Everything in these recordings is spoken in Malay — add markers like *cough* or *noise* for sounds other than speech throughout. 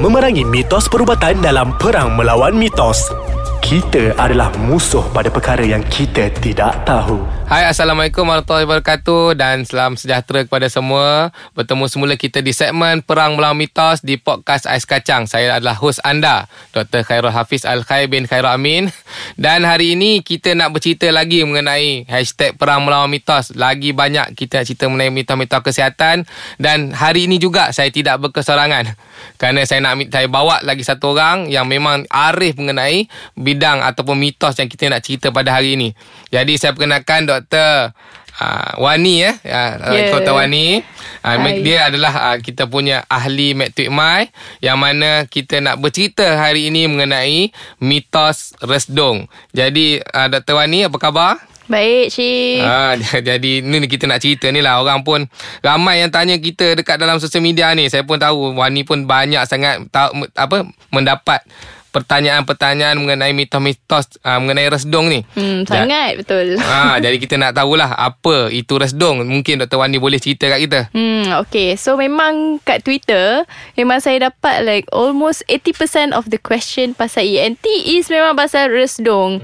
memerangi mitos perubatan dalam perang melawan mitos. Kita adalah musuh pada perkara yang kita tidak tahu. Hai Assalamualaikum warahmatullahi wabarakatuh Dan salam sejahtera kepada semua Bertemu semula kita di segmen Perang Melawan Mitos Di podcast Ais Kacang Saya adalah host anda Dr. Khairul Hafiz Al-Khair bin Khairul Amin Dan hari ini kita nak bercerita lagi Mengenai hashtag Perang Melawan Mitos Lagi banyak kita nak cerita mengenai mitos-mitos kesihatan Dan hari ini juga saya tidak berkesorangan Kerana saya nak saya bawa lagi satu orang Yang memang arif mengenai bidang Ataupun mitos yang kita nak cerita pada hari ini Jadi saya perkenalkan Dr. Dr. Uh, Wani eh uh, yeah. Dr. Wani uh, Dia adalah uh, kita punya ahli Matric Mai Yang mana kita nak bercerita hari ini mengenai mitos resdung Jadi uh, Dr. Wani apa khabar? Baik, Cik. Ha, *laughs* jadi ni kita nak cerita ni lah. Orang pun ramai yang tanya kita dekat dalam sosial media ni. Saya pun tahu Wani pun banyak sangat tahu, apa mendapat pertanyaan-pertanyaan mengenai mitos-mitos uh, mengenai resdung ni. Hmm, sangat ja- betul. Ha, jadi kita nak tahulah apa itu resdung. Mungkin Dr. Wani boleh cerita kat kita. Hmm, okay. So memang kat Twitter, memang saya dapat like almost 80% of the question pasal ENT is memang pasal resdung.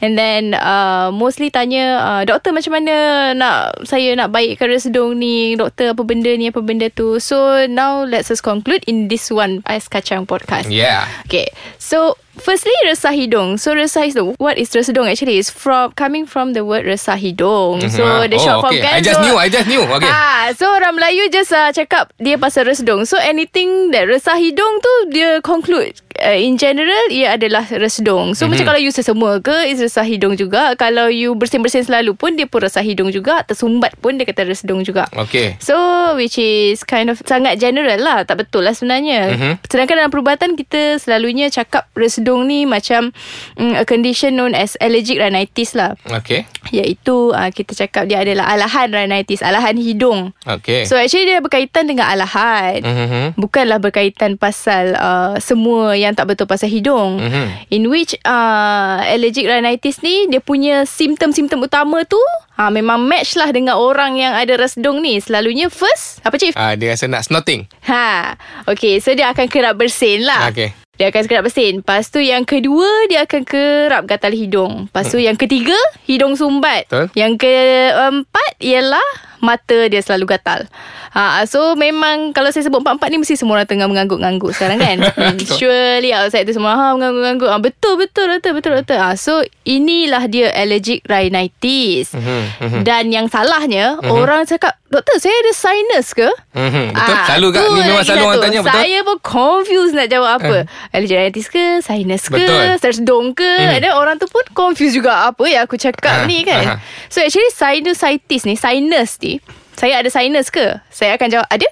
And then uh, mostly tanya, uh, doktor macam mana nak saya nak baikkan resdung ni? Doktor apa benda ni, apa benda tu? So now let's just conclude in this one Ais Kacang podcast. Yeah. Okay. So So Firstly, resah hidung. So, resah hidung. What is resah hidung actually? Is from coming from the word resah hidung. Mm-hmm. So, the oh, short form okay. kan. I just so, knew. I just knew. Okay. Ah, so, orang Melayu just uh, cakap dia pasal resah hidung. So, anything that resah hidung tu, dia conclude. Uh, in general, ia adalah resah hidung. So, mm-hmm. macam kalau you sesemua ke, is resah hidung juga. Kalau you bersin-bersin selalu pun, dia pun resah hidung juga. Tersumbat pun, dia kata resah hidung juga. Okay. So, which is kind of sangat general lah. Tak betul lah sebenarnya. Mm-hmm. Sedangkan dalam perubatan, kita selalunya cakap resah hidung ni macam um, a condition known as allergic rhinitis lah. Okay. Iaitu uh, kita cakap dia adalah alahan rhinitis, alahan hidung. Okay. So actually dia berkaitan dengan alahan. Mm-hmm. Bukanlah berkaitan pasal uh, semua yang tak betul pasal hidung. Mm-hmm. In which uh, allergic rhinitis ni dia punya simptom-simptom utama tu Ha, memang match lah dengan orang yang ada resdung ni. Selalunya first, apa Chief? Uh, dia rasa nak snorting. Ha, okay. So dia akan kerap bersin lah. Okay. Dia akan kerap bersin. Lepas tu yang kedua, dia akan kerap gatal hidung. Lepas tu hmm. yang ketiga, hidung sumbat. Betul. Yang keempat ialah mata dia selalu gatal. Ha, so memang kalau saya sebut empat-empat ni mesti semua orang tengah mengangguk-angguk sekarang kan. *laughs* surely outside tu semua ha, mengangguk-angguk. Ha, betul, betul, betul, betul, betul. Ha, so inilah dia allergic rhinitis. Mm-hmm. Dan yang salahnya, mm-hmm. orang cakap, doktor saya ada sinus ke? Mm-hmm. Betul, ha, selalu kat ni memang selalu orang tanya. Betul? Saya pun confused nak jawab apa. Uh. Allergic rhinitis ke, sinus ke, tersdong ke. Mm. Dan orang tu pun confused juga apa yang aku cakap uh. ni kan. Uh-huh. So actually sinusitis ni, sinus ni, saya ada sinus ke? Saya akan jawab ada.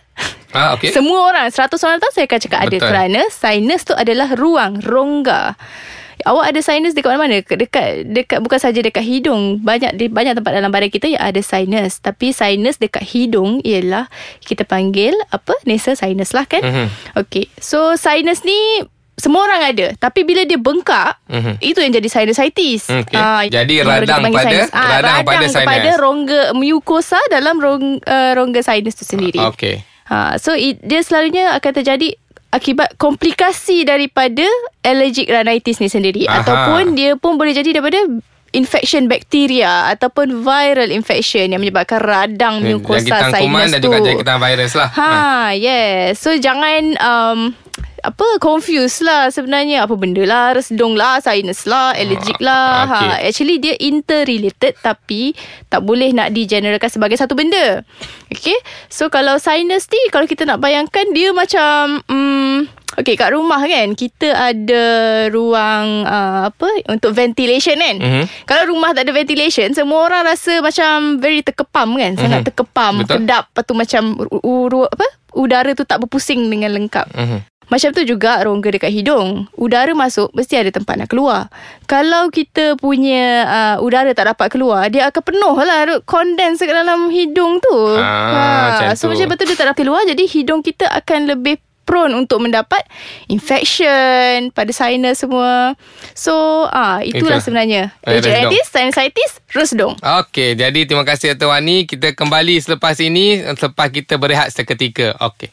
Ah, okay. Semua orang, 100 orang tahu saya akan cakap Betul. ada kerana sinus tu adalah ruang, rongga. Awak ada sinus dekat mana-mana? Dekat dekat bukan saja dekat hidung. Banyak di banyak tempat dalam badan kita yang ada sinus. Tapi sinus dekat hidung ialah kita panggil apa? Nasal sinus lah kan? Mm-hmm. Okay. So sinus ni semua orang ada Tapi bila dia bengkak mm-hmm. Itu yang jadi sinusitis okay. uh, Jadi radang pada sinus. Uh, radang, radang pada sinus pada rongga mucosa Dalam rong, uh, rongga sinus tu sendiri Okay uh, So it, dia selalunya akan terjadi Akibat komplikasi daripada Allergic rhinitis ni sendiri Aha. Ataupun dia pun boleh jadi daripada infection bakteria ataupun viral infection yang menyebabkan radang mucosa sinus tu. Lagi tangkuman dan juga jangkitan virus lah. Ha, ha. yes. So jangan um, apa confuse lah sebenarnya apa benda lah resdung lah sinus lah allergic lah okay. ha actually dia interrelated tapi tak boleh nak digeneralkan sebagai satu benda okay so kalau sinus ni kalau kita nak bayangkan dia macam um, Okay kat rumah kan Kita ada ruang uh, Apa Untuk ventilation kan mm-hmm. Kalau rumah tak ada ventilation Semua orang rasa macam Very terkepam kan Sangat mm-hmm. terkepam Betul. Kedap Lepas tu macam u- u- apa Udara tu tak berpusing Dengan lengkap mm-hmm. Macam tu juga rongga dekat hidung. Udara masuk, mesti ada tempat nak keluar. Kalau kita punya uh, udara tak dapat keluar, dia akan penuh lah condense ke dalam hidung tu. Ah, ha. So macam betul dia tak dapat keluar, jadi hidung kita akan lebih prone untuk mendapat infection pada sinus semua. So, ah itulah Itu. sebenarnya. Allergitis, sinusitis, rusdong. Okey, jadi terima kasih Tuan Wani. Kita kembali selepas ini, selepas kita berehat seketika. Okey.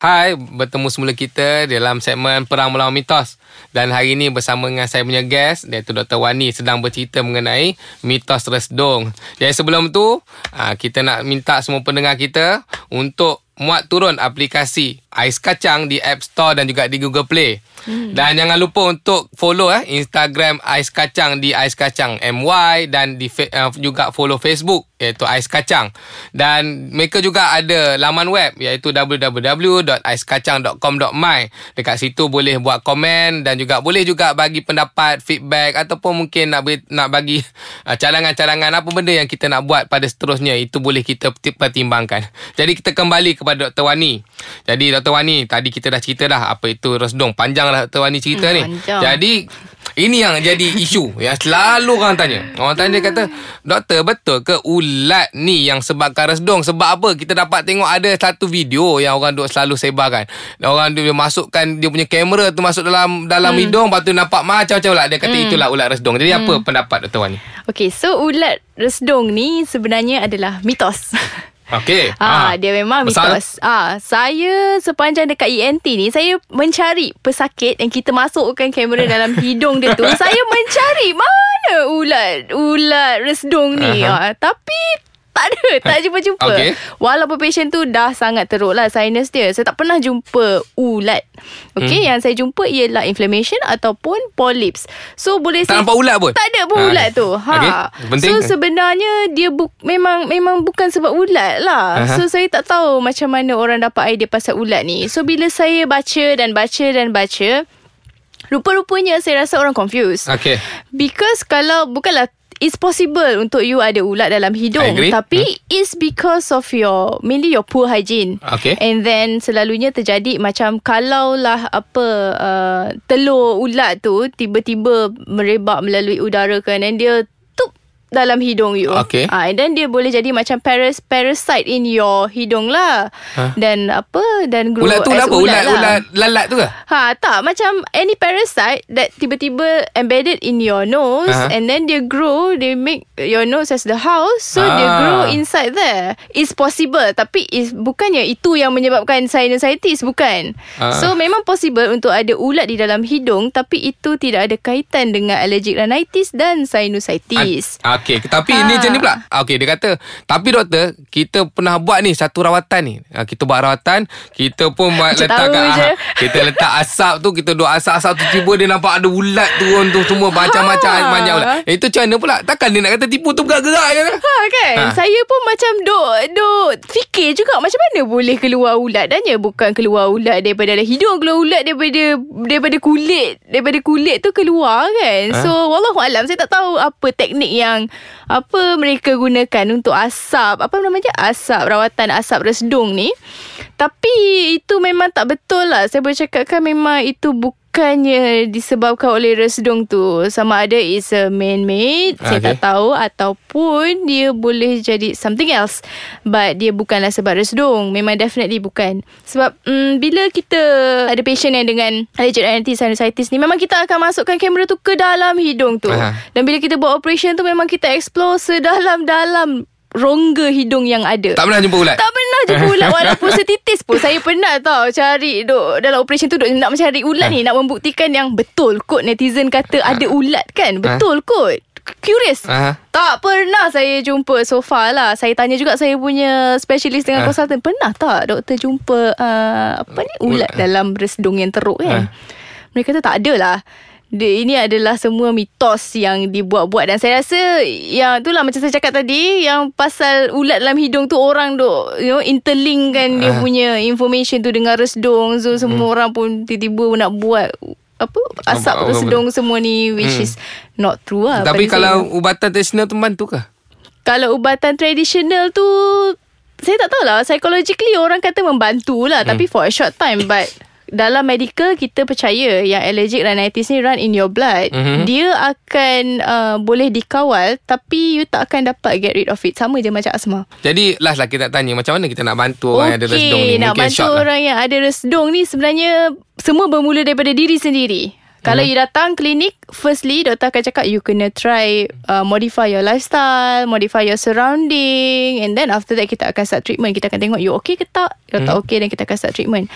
Hai, bertemu semula kita dalam segmen Perang Melawan Mitos. Dan hari ini bersama dengan saya punya guest, iaitu Dr. Wani sedang bercerita mengenai mitos resdung. Jadi sebelum tu, ah, kita nak minta semua pendengar kita untuk muat turun aplikasi Ais Kacang di App Store dan juga di Google Play. Hmm. Dan jangan lupa untuk follow eh Instagram Ais Kacang di Ais Kacang MY dan di uh, juga follow Facebook iaitu Ais Kacang. Dan mereka juga ada laman web iaitu www.aiskacang.com.my. Dekat situ boleh buat komen dan juga boleh juga bagi pendapat, feedback ataupun mungkin nak nak bagi uh, *laughs* cadangan-cadangan apa benda yang kita nak buat pada seterusnya itu boleh kita pertimbangkan. Jadi kita kembali kepada Dr. Wani. Jadi Dr. Wani tadi kita dah cerita dah apa itu resdung panjang lah Dr. Wani cerita hmm, ni. Panjang. Jadi ini yang jadi isu yang selalu orang tanya. Orang tanya dia kata, "Doktor, betul ke ulat ni yang sebabkan resdung? Sebab apa? Kita dapat tengok ada satu video yang orang duk selalu sebarkan. Orang dia masukkan dia punya kamera tu masuk dalam dalam hmm. hidung, lepas tu nampak macam-macam ulat. Dia kata hmm. itulah ulat resdung. Jadi hmm. apa pendapat Dr. Wani? Okay, so ulat resdung ni sebenarnya adalah mitos. *laughs* Okey. Ah, ha. dia memang mitos. Ah, saya sepanjang dekat ENT ni saya mencari pesakit yang kita masukkan kamera dalam *laughs* hidung dia tu. saya mencari mana ulat ulat resdung ni. Uh-huh. Ah, tapi tak ada *laughs* Tak jumpa-jumpa okay. Walaupun patient tu Dah sangat teruk lah Sinus dia Saya tak pernah jumpa Ulat Okay hmm. Yang saya jumpa Ialah inflammation Ataupun polyps So boleh Tak saya, nampak ulat pun Tak ada pun ha. ulat tu ha. Okay. So sebenarnya Dia bu- memang Memang bukan sebab ulat lah uh-huh. So saya tak tahu Macam mana orang dapat idea Pasal ulat ni So bila saya baca Dan baca dan baca Rupa-rupanya saya rasa orang confused. Okay. Because kalau bukanlah it's possible untuk you ada ulat dalam hidung tapi hmm. it's because of your mainly your poor hygiene okay. and then selalunya terjadi macam kalau lah apa uh, telur ulat tu tiba-tiba merebak melalui udara kan and dia dalam hidung you. Okay. Ah, and then dia boleh jadi macam paras parasite in your hidung lah. Huh? Dan apa dan grow ulat tu lah apa? Ulat, lah. ulat lalat tu ke? Ha, tak macam any parasite that tiba-tiba embedded in your nose uh-huh. and then dia grow, they make your nose as the house, so ah. they grow inside there. It's possible tapi is bukannya itu yang menyebabkan sinusitis bukan. Uh. So memang possible untuk ada ulat di dalam hidung tapi itu tidak ada kaitan dengan allergic rhinitis dan sinusitis. An- Okey, tapi ha. ni macam ni pula. Okey, dia kata, tapi doktor, kita pernah buat ni satu rawatan ni. Ha, kita buat rawatan, kita pun buat letak kat, kita letak asap tu, kita duk asap-asap tu tiba dia nampak ada ulat turun tu semua macam-macam ha. banyak ulat. Eh, itu macam mana pula? Takkan dia nak kata tipu tu bergerak-gerak je kan? Ha, kan? Ha. Saya pun macam duk duk fikir juga macam mana boleh keluar ulat dan ya bukan keluar ulat daripada hidung, keluar ulat daripada daripada kulit, daripada kulit tu keluar kan. Ha. So, wallahu alam saya tak tahu apa teknik yang apa mereka gunakan untuk asap apa namanya asap rawatan asap resdung ni tapi itu memang tak betul lah. Saya boleh cakapkan memang itu bukan bukannya disebabkan oleh resdung tu. Sama ada is a man-made. Okay. saya tak tahu. Ataupun dia boleh jadi something else. But dia bukanlah sebab resdung. Memang definitely bukan. Sebab um, bila kita ada patient yang dengan allergic rhinitis sinusitis ni memang kita akan masukkan kamera tu ke dalam hidung tu. Uh-huh. dan bila kita buat operation tu memang kita explore sedalam-dalam rongga hidung yang ada. Tak pernah jumpa ulat? Tak pernah jumpa *laughs* ulat walaupun setitis pun. Saya pernah tau cari duk dalam operation tu duk nak mencari ulat ha? ni nak membuktikan yang betul kot netizen kata ha? ada ulat kan. Ha? Betul ha? kot. Curious. Ha? Tak pernah saya jumpa so far lah. Saya tanya juga saya punya specialist dengan konsultan. Ha? Pernah tak doktor jumpa uh, apa ni ulat ha? dalam resdung yang teruk kan? Ha? Mereka kata tak ada lah dia, ini adalah semua mitos yang dibuat-buat dan saya rasa yang itulah macam saya cakap tadi yang pasal ulat dalam hidung tu orang duk you know interlink kan uh. dia ah. punya information tu dengan resdung so semua hmm. orang pun tiba-tiba nak buat apa asap oh, resdung oh, semua ni which hmm. is not true lah tapi kalau saya. ubatan tradisional tu bantu ke kalau ubatan tradisional tu saya tak tahu lah psychologically orang kata membantu lah hmm. tapi for a short time but dalam medical kita percaya yang allergic rhinitis ni run in your blood mm-hmm. dia akan uh, boleh dikawal tapi you tak akan dapat get rid of it. Sama je macam asma jadi last lah kita tanya macam mana kita nak bantu orang okay, yang ada resdung ni? nak bantu lah. orang lah. yang ada resdung ni sebenarnya semua bermula daripada diri sendiri. Kalau you datang klinik Firstly doktor akan cakap You kena try uh, Modify your lifestyle Modify your surrounding And then after that Kita akan start treatment. Kita akan tengok You okay ke tak? Kalau tak okay Then kita akan start treatment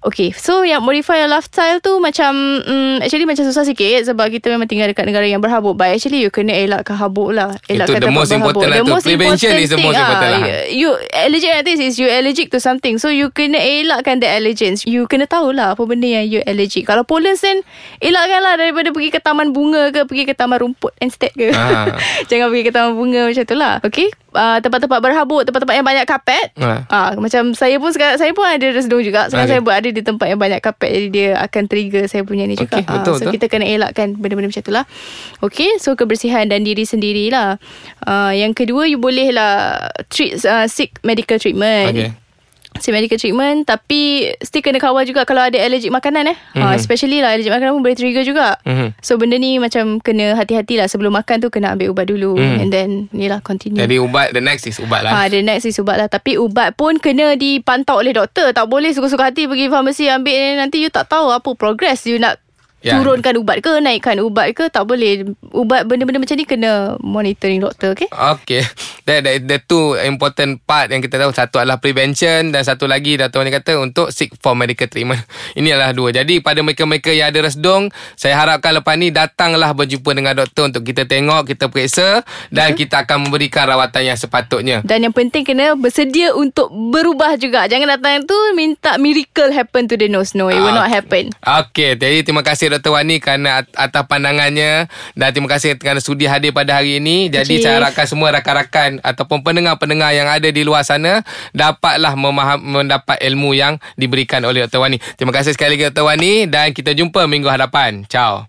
Okay So yang modify your lifestyle tu Macam um, Actually macam susah sikit Sebab kita memang tinggal Dekat negara yang berhabuk. But actually you kena elakkan habuk lah. Elakkan Itu the most important lah tu. Prevention is the most important ah, lah. You allergic rhinitis is You allergic to something. So you kena elakkan the allergens. You kena tahulah Apa benda yang you allergic. Kalau pollens then Elakkan lah Daripada pergi ke taman bunga ke Pergi ke taman rumput Instead ke. Ah. *laughs* Jangan pergi ke taman bunga Macam tu lah. Okay uh, Tempat-tempat berhabuk Tempat-tempat yang banyak kapet Ah. Ah, macam saya pun sekarang saya pun ada resdung juga. Sekarang Okay. saya berada di tempat yang banyak kapet jadi dia akan trigger saya punya ni juga. Okay, betul, Ah, so betul. kita kena elakkan benda-benda macam tu lah. Okay, so kebersihan dan diri sendirilah. Uh, yang kedua you boleh lah treat uh, seek medical treatment. Okay. Seek medical treatment tapi still kena kawal juga kalau ada allergic makanan eh. Mm-hmm. Uh, especially lah allergic makanan pun boleh trigger juga. Mhm. So benda ni macam kena hati-hati lah sebelum makan tu kena ambil ubat dulu Mm. and then ni lah continue. Jadi ubat The next is ubat lah Ha, the next is ubat lah Tapi ubat pun kena dipantau oleh doktor Tak boleh suka-suka hati pergi farmasi ambil ni Nanti you tak tahu apa progress You nak Ya. turunkan ubat ke Naikkan ubat ke Tak boleh Ubat benda-benda macam ni Kena monitoring doktor okay Okay that, that, that two important part Yang kita tahu Satu adalah prevention Dan satu lagi Dato' Wani kata Untuk seek for medical treatment *laughs* Ini adalah dua Jadi pada mereka-mereka Yang ada resdung Saya harapkan lepas ni Datanglah berjumpa dengan doktor Untuk kita tengok Kita periksa Dan kita akan memberikan rawatan Yang sepatutnya Dan yang penting kena bersedia untuk berubah juga. Jangan datang tu minta miracle happen to the nose. No, it will Ah, not happen. Okey, jadi terima kasih Dr. Wani kerana at- atas pandangannya dan terima kasih kerana sudi hadir pada hari ini. Jadi Okey. saya harapkan semua rakan-rakan ataupun pendengar-pendengar yang ada di luar sana dapatlah memaham mendapat ilmu yang diberikan oleh Dr. Wani. Terima kasih sekali lagi Dr. Wani dan kita jumpa minggu hadapan. Ciao.